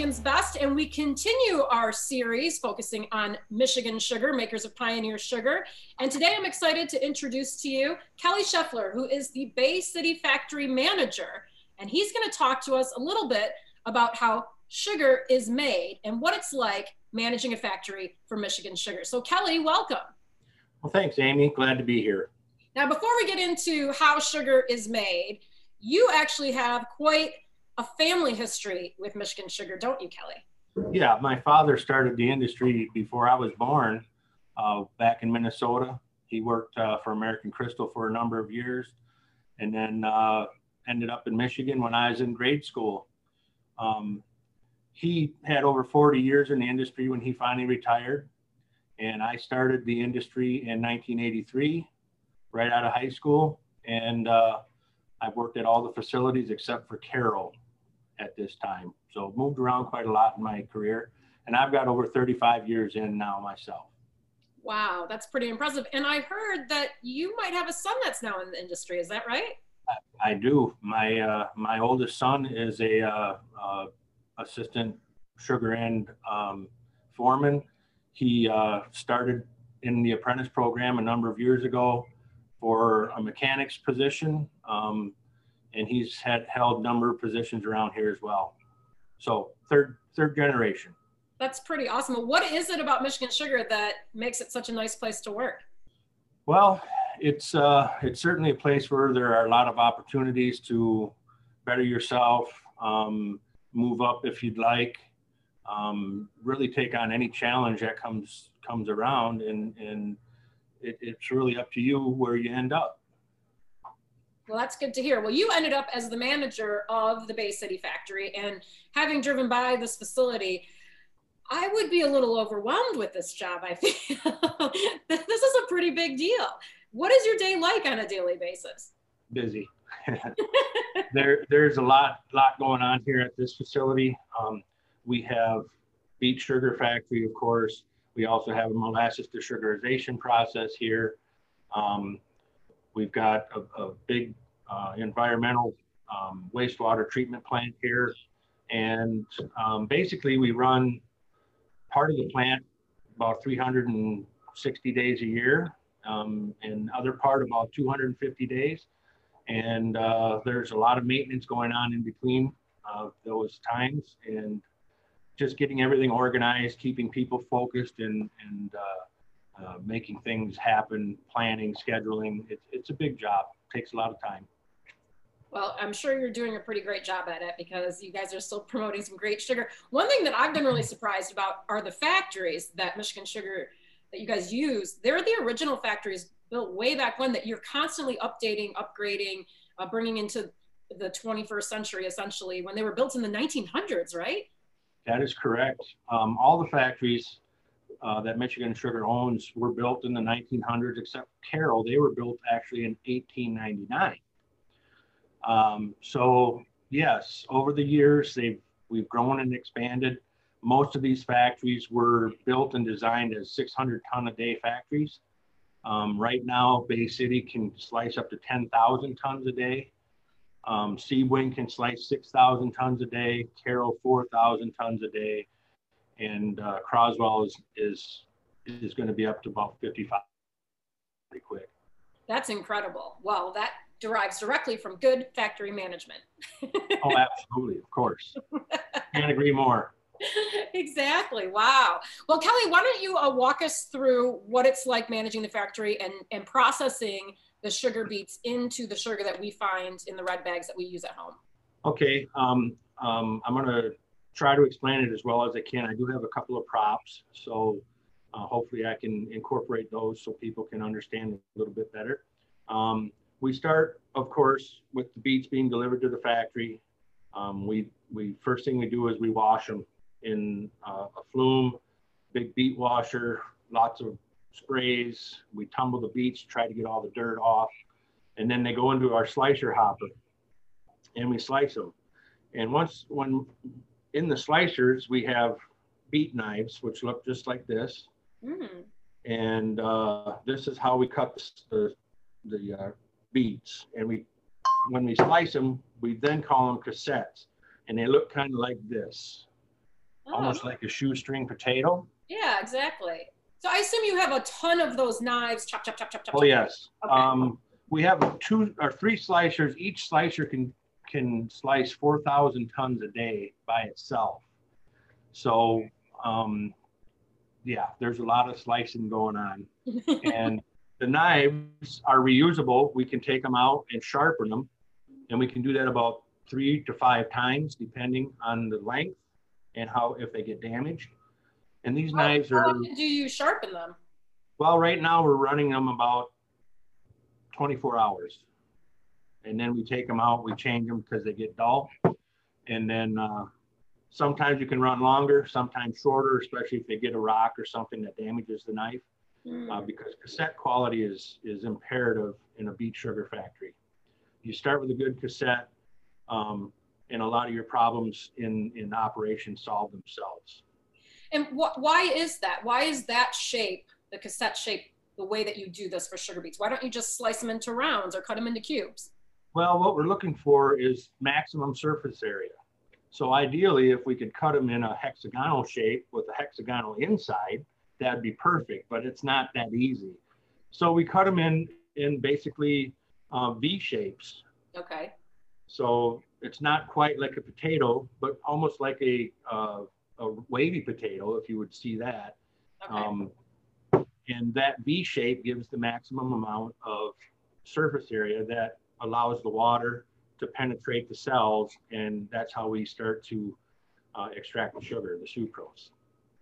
Michigan's Best, and we continue our series focusing on Michigan sugar, makers of Pioneer Sugar. And today I'm excited to introduce to you Kelly Scheffler, who is the Bay City Factory Manager. And he's going to talk to us a little bit about how sugar is made and what it's like managing a factory for Michigan Sugar. So, Kelly, welcome. Well, thanks, Amy. Glad to be here. Now, before we get into how sugar is made, you actually have quite a family history with Michigan Sugar, don't you, Kelly? Yeah, my father started the industry before I was born uh, back in Minnesota. He worked uh, for American Crystal for a number of years and then uh, ended up in Michigan when I was in grade school. Um, he had over 40 years in the industry when he finally retired. And I started the industry in 1983, right out of high school. And uh, I've worked at all the facilities except for Caro at this time. So moved around quite a lot in my career. And I've got over 35 years in now myself. Wow, that's pretty impressive. And I heard that you might have a son that's now in the industry. Is that right? I, I do. My uh, my oldest son is a uh, uh, assistant sugar and um, foreman. He uh, started in the apprentice program a number of years ago for a mechanics position. Um, and he's had held number of positions around here as well. So third third generation. That's pretty awesome. What is it about Michigan Sugar that makes it such a nice place to work? Well, it's uh, it's certainly a place where there are a lot of opportunities to better yourself, um, move up if you'd like, um, really take on any challenge that comes comes around, and and it, it's really up to you where you end up. Well, that's good to hear. Well, you ended up as the manager of the Bay City factory, and having driven by this facility, I would be a little overwhelmed with this job. I feel this is a pretty big deal. What is your day like on a daily basis? Busy. there, there's a lot, lot going on here at this facility. Um, we have beet sugar factory, of course. We also have a molasses desugarization process here. Um, We've got a, a big uh, environmental um, wastewater treatment plant here. And um, basically, we run part of the plant about 360 days a year, um, and other part about 250 days. And uh, there's a lot of maintenance going on in between uh, those times, and just getting everything organized, keeping people focused, and and uh, uh, making things happen, planning, scheduling. It's, it's a big job. It takes a lot of time. Well, I'm sure you're doing a pretty great job at it because you guys are still promoting some great sugar. One thing that I've been really surprised about are the factories that Michigan Sugar that you guys use. They're the original factories built way back when that you're constantly updating, upgrading, uh, bringing into the 21st century essentially when they were built in the 1900s, right? That is correct. Um, all the factories uh, that Michigan Sugar owns were built in the 1900s, except Caro. They were built actually in 1899. Um, so yes, over the years they've we've grown and expanded. Most of these factories were built and designed as 600 ton a day factories. Um, right now, Bay City can slice up to 10,000 tons a day. Um, Sebewaing can slice 6,000 tons a day. Caro 4,000 tons a day and uh, Croswell is is is going to be up to about 55 pretty quick. That's incredible. Well, that derives directly from good factory management. oh, absolutely, of course. Can't agree more. exactly. Wow. Well, Kelly, why don't you uh, walk us through what it's like managing the factory and, and processing the sugar beets into the sugar that we find in the red bags that we use at home? Okay. Um, um, I'm going to try to explain it as well as I can. I do have a couple of props, so uh, hopefully I can incorporate those so people can understand a little bit better. Um, we start, of course, with the beets being delivered to the factory. Um, we, we first thing we do is we wash them in uh, a flume, big beet washer, lots of sprays. We tumble the beets, try to get all the dirt off, and then they go into our slicer hopper, and we slice them. And once when in the slicers, we have beet knives, which look just like this. Mm. And uh, this is how we cut the, the uh, beets. And we, when we slice them, we then call them cossettes. And they look kind of like this. oh. almost like a shoestring potato. Yeah, exactly. So I assume you have a ton of those knives. Chop, chop, chop, chop, chop. Oh yes. Okay. Um, we have two or three slicers. Each slicer can can slice 4,000 tons a day by itself. So, um, yeah, there's a lot of slicing going on. and the knives are reusable. We can take them out and sharpen them. And we can do that about three to five times, depending on the length and how, if they get damaged. And these how, knives are. How often do you sharpen them? Well, right now we're running them about 24 hours. And then we take them out, we change them because they get dull. And then uh, sometimes you can run longer, sometimes shorter, especially if they get a rock or something that damages the knife. Mm. Uh, because cossette quality is, is imperative in a beet sugar factory. You start with a good cossette, um, and a lot of your problems in, in operation solve themselves. And wh- why is that? Why is that shape, the cossette shape, the way that you do this for sugar beets? Why don't you just slice them into rounds or cut them into cubes? Well, what we're looking for is maximum surface area. So ideally, if we could cut them in a hexagonal shape with a hexagonal inside, that'd be perfect, but it's not that easy. So we cut them in, in basically uh, V shapes. Okay. So it's not quite like a potato, but almost like a, uh, a wavy potato, if you would see that. Okay. Um, and that V shape gives the maximum amount of surface area that allows the water to penetrate the cells, and that's how we start to uh, extract the sugar, the sucrose.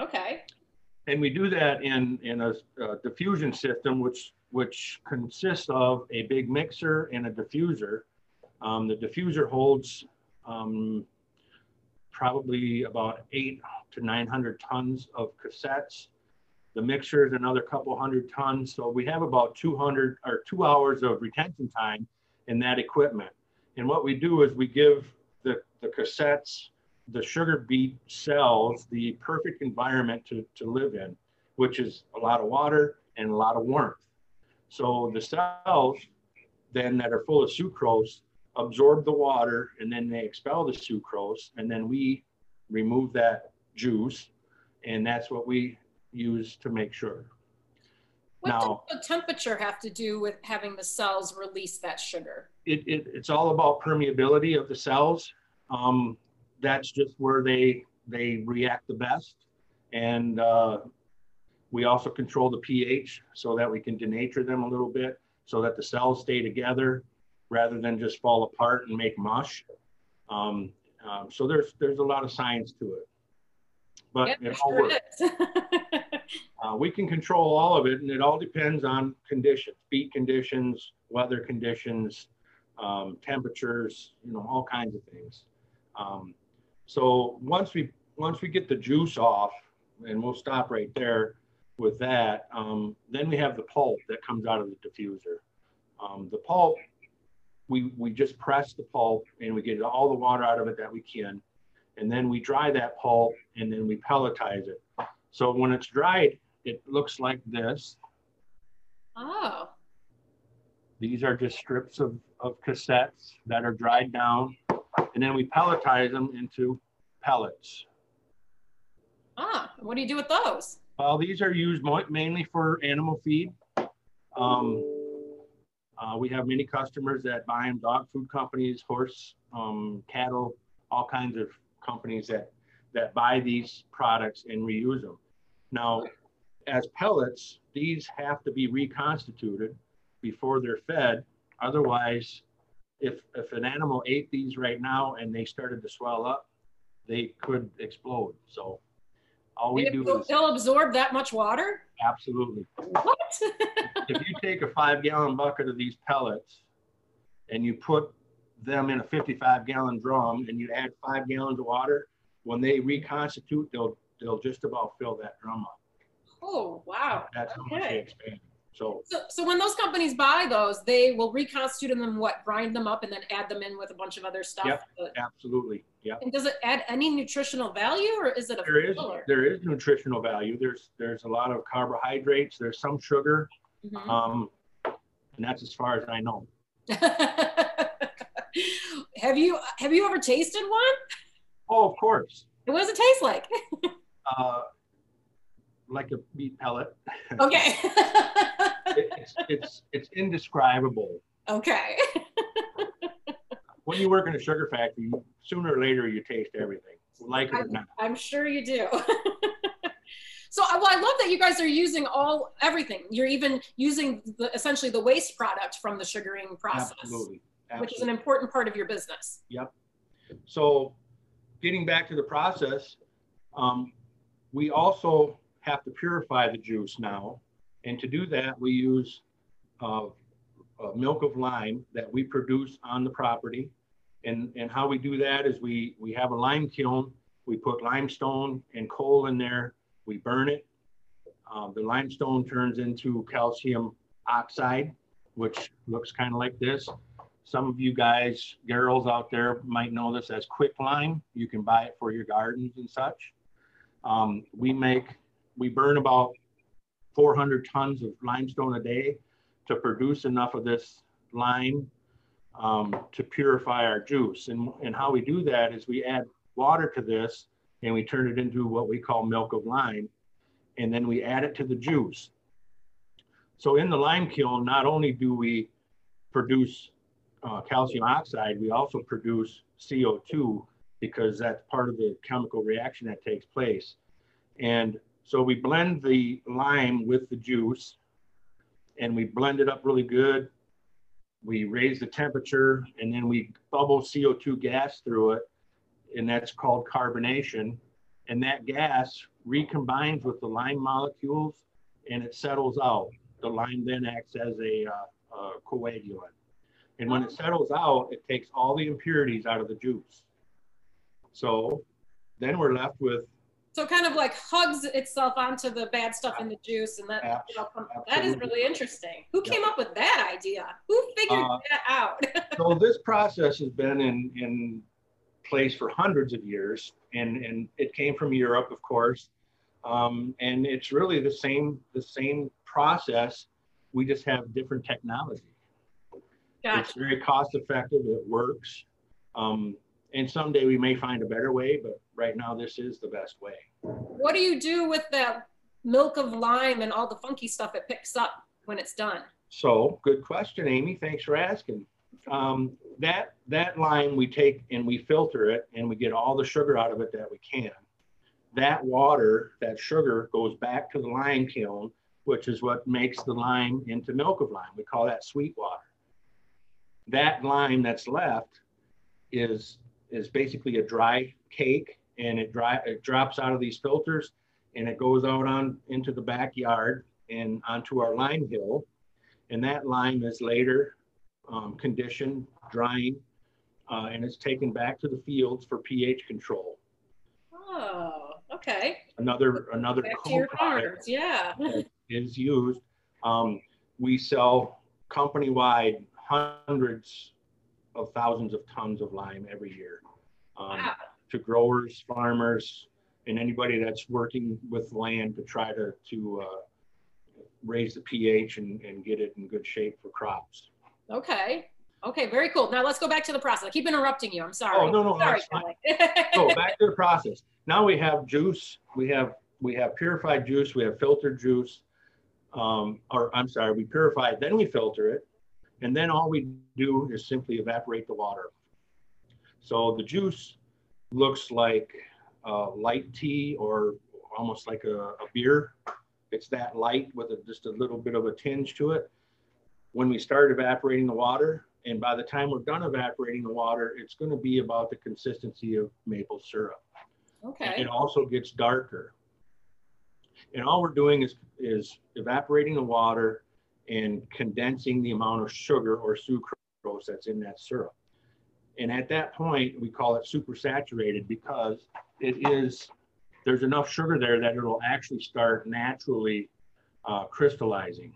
Okay. And we do that in, in a, a, diffusion system, which, which consists of a big mixer and a diffuser. Um, the diffuser holds um, probably about eight to 900 tons of cossettes the mixer is another couple hundred tons. So we have about 200 or two hours of retention time in that equipment. And what we do is we give the, the cossettes, the sugar beet cells, the perfect environment to, to live in, which is a lot of water and a lot of warmth. So the cells then that are full of sucrose absorb the water and then they expel the sucrose and then we remove that juice and that's what we use to make sure. What now, does the temperature have to do with having the cells release that sugar? It, it, it's all about permeability of the cells. Um, that's just where they they react the best. And uh, we also control the pH so that we can denature them a little bit so that the cells stay together rather than just fall apart and make mush. Um, um, so there's there's a lot of science to it. But yep, it all sure works. Uh, we can control all of it, and it all depends on conditions, beet conditions, weather conditions, um, temperatures, you know, all kinds of things. Um, so once we once we get the juice off, and we'll stop right there with that, um, then we have the pulp that comes out of the diffuser. Um, the pulp, we we just press the pulp and we get all the water out of it that we can, and then we dry that pulp and then we pelletize it. So when it's dried, it looks like this. Oh. These are just strips of, of cossettes that are dried down. And then we pelletize them into pellets. Ah, what do you do with those? Well, these are used mainly for animal feed. Um, uh, we have many customers that buy them, dog food companies, horse, um, cattle, all kinds of companies that, that buy these products and reuse them. Now, as pellets, these have to be reconstituted before they're fed. Otherwise, if, if an animal ate these right now and they started to swell up, they could explode. So all we do is they'll absorb that much water. Absolutely. What? if you take a five gallon bucket of these pellets and you put them in a 55 gallon drum and you add five gallons of water, when they reconstitute, they'll they'll just about fill that drum up. Oh, wow. That's okay. how much they expand. So, so, so when those companies buy those, they will reconstitute them, what, grind them up and then add them in with a bunch of other stuff? Yep, absolutely. Yeah. And does it add any nutritional value or is it a there is, there is nutritional value. There's there's a lot of carbohydrates, there's some sugar. Mm-hmm. Um, and that's as far as I know. have you have you ever tasted one? Oh, of course. What does it taste like? Uh, like a meat pellet. Okay. It- it's, it's, it's indescribable. okay. When you work in a sugar factory, sooner or later you taste everything, like it or not. I'm sure you do. so, well, I love that you guys are using all everything. You're even using the, essentially the waste product from the sugaring process, Absolutely. which is an important part of your business. Yep. So getting back to the process, um, we also have to purify the juice now. And to do that, we use uh, uh, milk of lime that we produce on the property. And, and how we do that is we, we have a lime kiln. We put limestone and coal in there. We burn it. Uh, the limestone turns into calcium oxide, which looks kind of like this. Some of you guys, girls out there might know this as quicklime. You can buy it for your gardens and such. Um, we make, we burn about 400 tons of limestone a day to produce enough of this lime um, to purify our juice. And, and how we do that is we add water to this and we turn it into what we call milk of lime. And then we add it to the juice. So in the lime kiln, not only do we produce uh, calcium oxide, we also produce CO2 because that's part of the chemical reaction that takes place. And so we blend the lime with the juice and we blend it up really good. We raise the temperature and then we bubble CO2 gas through it, and that's called carbonation. And that gas recombines with the lime molecules and it settles out. The lime then acts as a, uh, uh, coagulant. And when it settles out, it takes all the impurities out of the juice. So then we're left with So it kind of like hugs itself onto the bad stuff in the juice, and that you know, that is really interesting. Who came up with that idea? Who figured Uh, that out? so this process has been in, in place for hundreds of years and, and it came from Europe, of course. Um, and it's really the same, the same process. We just have different technology. It's very cost effective. It works. Um, and someday we may find a better way, but right now this is the best way. What do you do with the milk of lime and all the funky stuff it picks up when it's done? So, good question, Amy. Thanks for asking. Um, that that lime we take and we filter it, and we get all the sugar out of it that we can. That water, that sugar, goes back to the lime kiln, which is what makes the lime into milk of lime. We call that sweet water. That lime that's left is is basically a dry cake, and it dry it drops out of these filters, and it goes out on into the backyard and onto our lime hill and that lime is later um, conditioned, drying, uh, and it's taken back to the fields for pH control. Oh, okay. Another another co-product yeah. is used. Um, we sell company-wide hundreds of thousands of tons of lime every year um, Wow. to growers, farmers, and anybody that's working with land to try to to uh, raise the pH and, and get it in good shape for crops. Okay. Okay, very cool. Now let's go back to the process. I keep interrupting you. I'm sorry. Oh, no, no, sorry. So back to the process. Now we have juice. We have we have purified juice. We have filtered juice. Um, or I'm sorry, we purify it, then we filter it, and then all we do is simply evaporate the water. So the juice looks like uh, light tea or almost like a, a beer. It's that light with a, just a little bit of a tinge to it. When we start evaporating the water, and by the time we're done evaporating the water, it's going to be about the consistency of maple syrup. okay. It also gets darker. And all we're doing is, is evaporating the water and condensing the amount of sugar or sucrose that's in that syrup. And at that point, we call it supersaturated because it is, there's enough sugar there that it'll actually start naturally uh, crystallizing.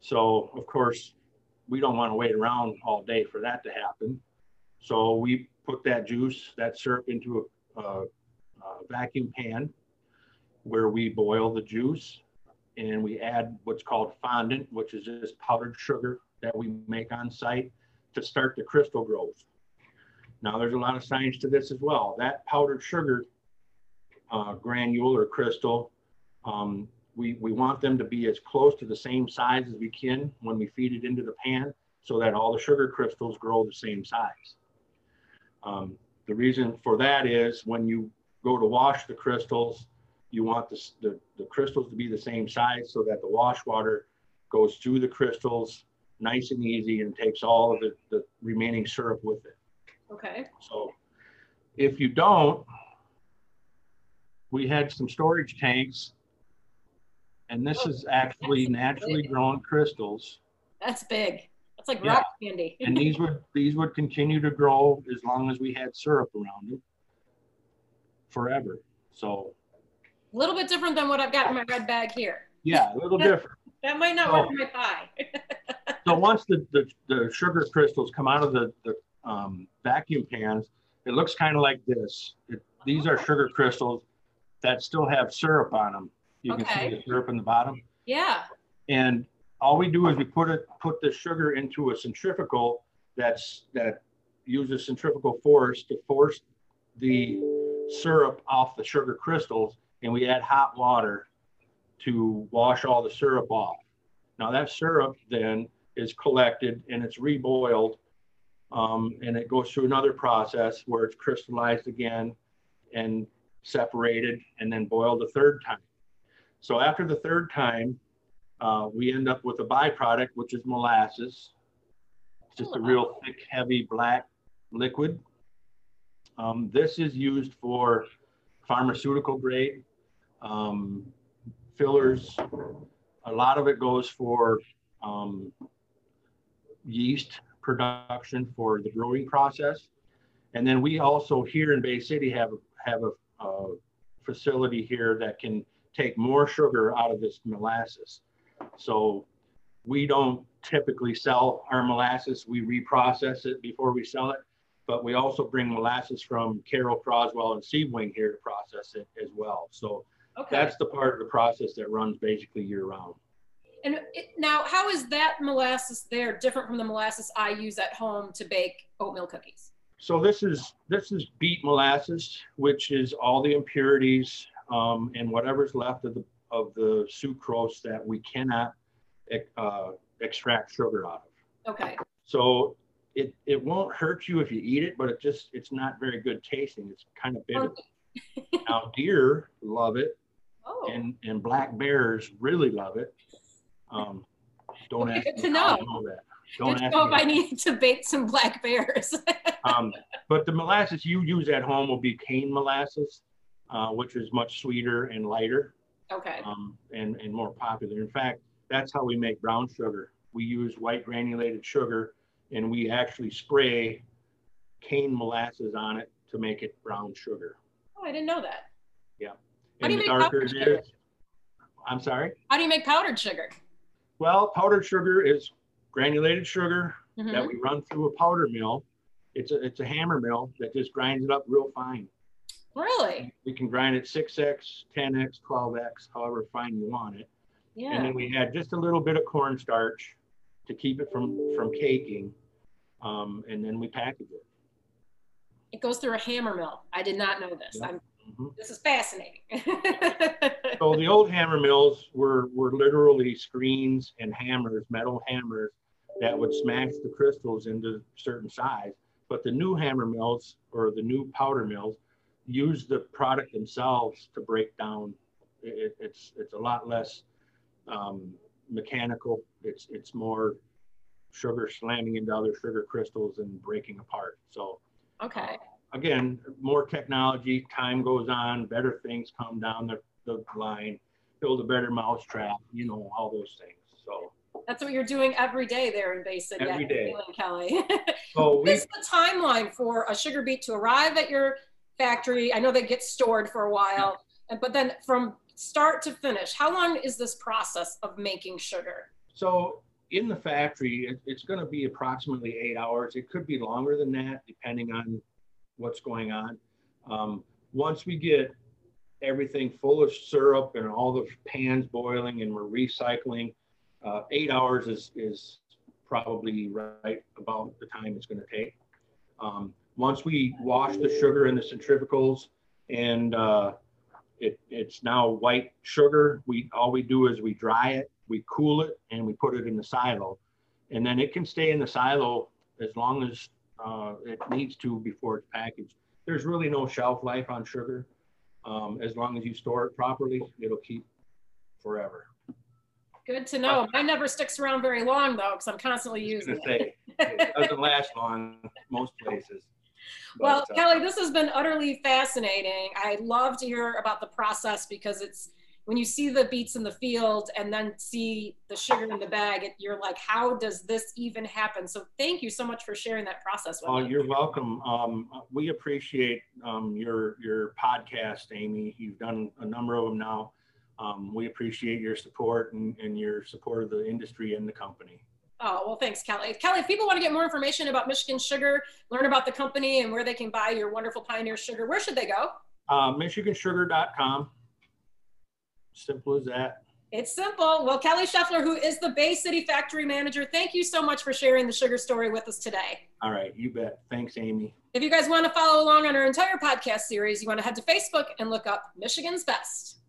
So, of course, we don't want to wait around all day for that to happen. So we put that juice, that syrup into a, a, a vacuum pan where we boil the juice and we add what's called fondant, which is just powdered sugar that we make on site to start the crystal growth. Now, there's a lot of science to this as well. That powdered sugar uh, granule or crystal. Um, we, we want them to be as close to the same size as we can when we feed it into the pan so that all the sugar crystals grow the same size. Um, the reason for that is when you go to wash the crystals, you want the, the, the, crystals to be the same size so that the wash water goes through the crystals nice and easy and takes all of the, the remaining syrup with it. Okay. So if you don't, we had some storage tanks and this oh, is actually naturally big. grown crystals. That's big. That's like yeah. rock candy. and these would these would continue to grow as long as we had syrup around them forever. So a little bit different than what I've got in my red bag here. Yeah, a little different. that might not so, work my pie. so once the, the, the, sugar crystals come out of the, the um, vacuum pans, it looks kind of like this. It, these are sugar crystals that still have syrup on them. You okay. can see the syrup in the bottom. Yeah. And all we do is we put it put the sugar into a centrifugal that's that uses centrifugal force to force the syrup off the sugar crystals and we add hot water to wash all the syrup off. Now that syrup then is collected and it's reboiled um, and it goes through another process where it's crystallized again and separated and then boiled a third time. So after the third time, uh, we end up with a byproduct, which is molasses. It's just a real thick, heavy black liquid. Um, this is used for pharmaceutical grade um, fillers. A lot of it goes for um, yeast production for the brewing process. And then we also here in Bay City have, have a, a facility here that can take more sugar out of this molasses. So we don't typically sell our molasses. We reprocess it before we sell it, but we also bring molasses from Caro, Croswell, and Sebewaing here to process it as well. So okay. that's the part of the process that runs basically year round. And it, now, how is that molasses there different from the molasses I use at home to bake oatmeal cookies? So this is this is beet molasses, which is all the impurities um, and whatever's left of the of the sucrose that we cannot uh, extract sugar out of. Okay. So it it won't hurt you if you eat it, but it just it's not very good tasting. It's kind of bitter. Now deer love it, oh. and and black bears really love it. Um, don't ask good me to know. know that. Don't good ask know if I need to bait some black bears. um, but the molasses you use at home will be cane molasses, uh, which is much sweeter and lighter. Okay. Um, and, and more popular. In fact, that's how we make brown sugar. We use white granulated sugar and we actually spray cane molasses on it to make it brown sugar. Oh, I didn't know that. Yeah. And the darker it is, I'm sorry? How do you make powdered sugar? Well, powdered sugar is granulated sugar mm-hmm. that we run through a powder mill. It's a, it's a hammer mill that just grinds it up real fine. Really? We can grind it 6x, 10x, 12x, however fine you want it. Yeah. And then we add just a little bit of cornstarch to keep it from, from caking. Um, and then we package it. It goes through a hammer mill. I did not know this. Yeah. Mm-hmm. This is fascinating. so the old hammer mills were, were literally screens and hammers, metal hammers that would smash the crystals into certain size. But the new hammer mills or the new powder mills use the product themselves to break down. It, it's it's a lot less um, mechanical. It's it's more sugar slamming into other sugar crystals and breaking apart. So okay. Again, more technology. Time goes on. Better things come down the, the line. Build a better mousetrap. You know all those things. So. That's what you're doing every day there in City. Every day. Kelly. so what is the timeline for a sugar beet to arrive at your factory. I know they get stored for a while, but then from start to finish, how long is this process of making sugar? So in the factory, it's going to be approximately eight hours. It could be longer than that, depending on what's going on. Um, once we get everything full of syrup and all the pans boiling and we're recycling, uh, eight hours is, is probably right about the time it's going to take. Um, once we wash the sugar in the centrifugals and uh, it, it's now white sugar. We all we do is we dry it, we cool it, and we put it in the silo, and then it can stay in the silo as long as uh, it needs to before it's packaged. There's really no shelf life on sugar. Um, as long as you store it properly, it'll keep forever. Good to know. Mine never sticks around very long though, because I'm constantly using it. Say, it doesn't last long most places. But, well, uh, Kelly, this has been utterly fascinating. I love to hear about the process because it's when you see the beets in the field and then see the sugar in the bag, it, you're like, how does this even happen? So thank you so much for sharing that process with oh, me. You're welcome. Um, we appreciate um, your your podcast, Amy. You've done a number of them now. Um, we appreciate your support and, and your support of the industry and the company. Oh, well, thanks, Kelly. Kelly, if people want to get more information about Michigan Sugar, learn about the company and where they can buy your wonderful Pioneer Sugar, where should they go? Uh, MichiganSugar.com. Simple as that. It's simple. Well, Kelly Scheffler, who is the Bay City Factory Manager, thank you so much for sharing the sugar story with us today. All right, you bet. Thanks, Amy. If you guys want to follow along on our entire podcast series, you want to head to Facebook and look up Michigan's Best.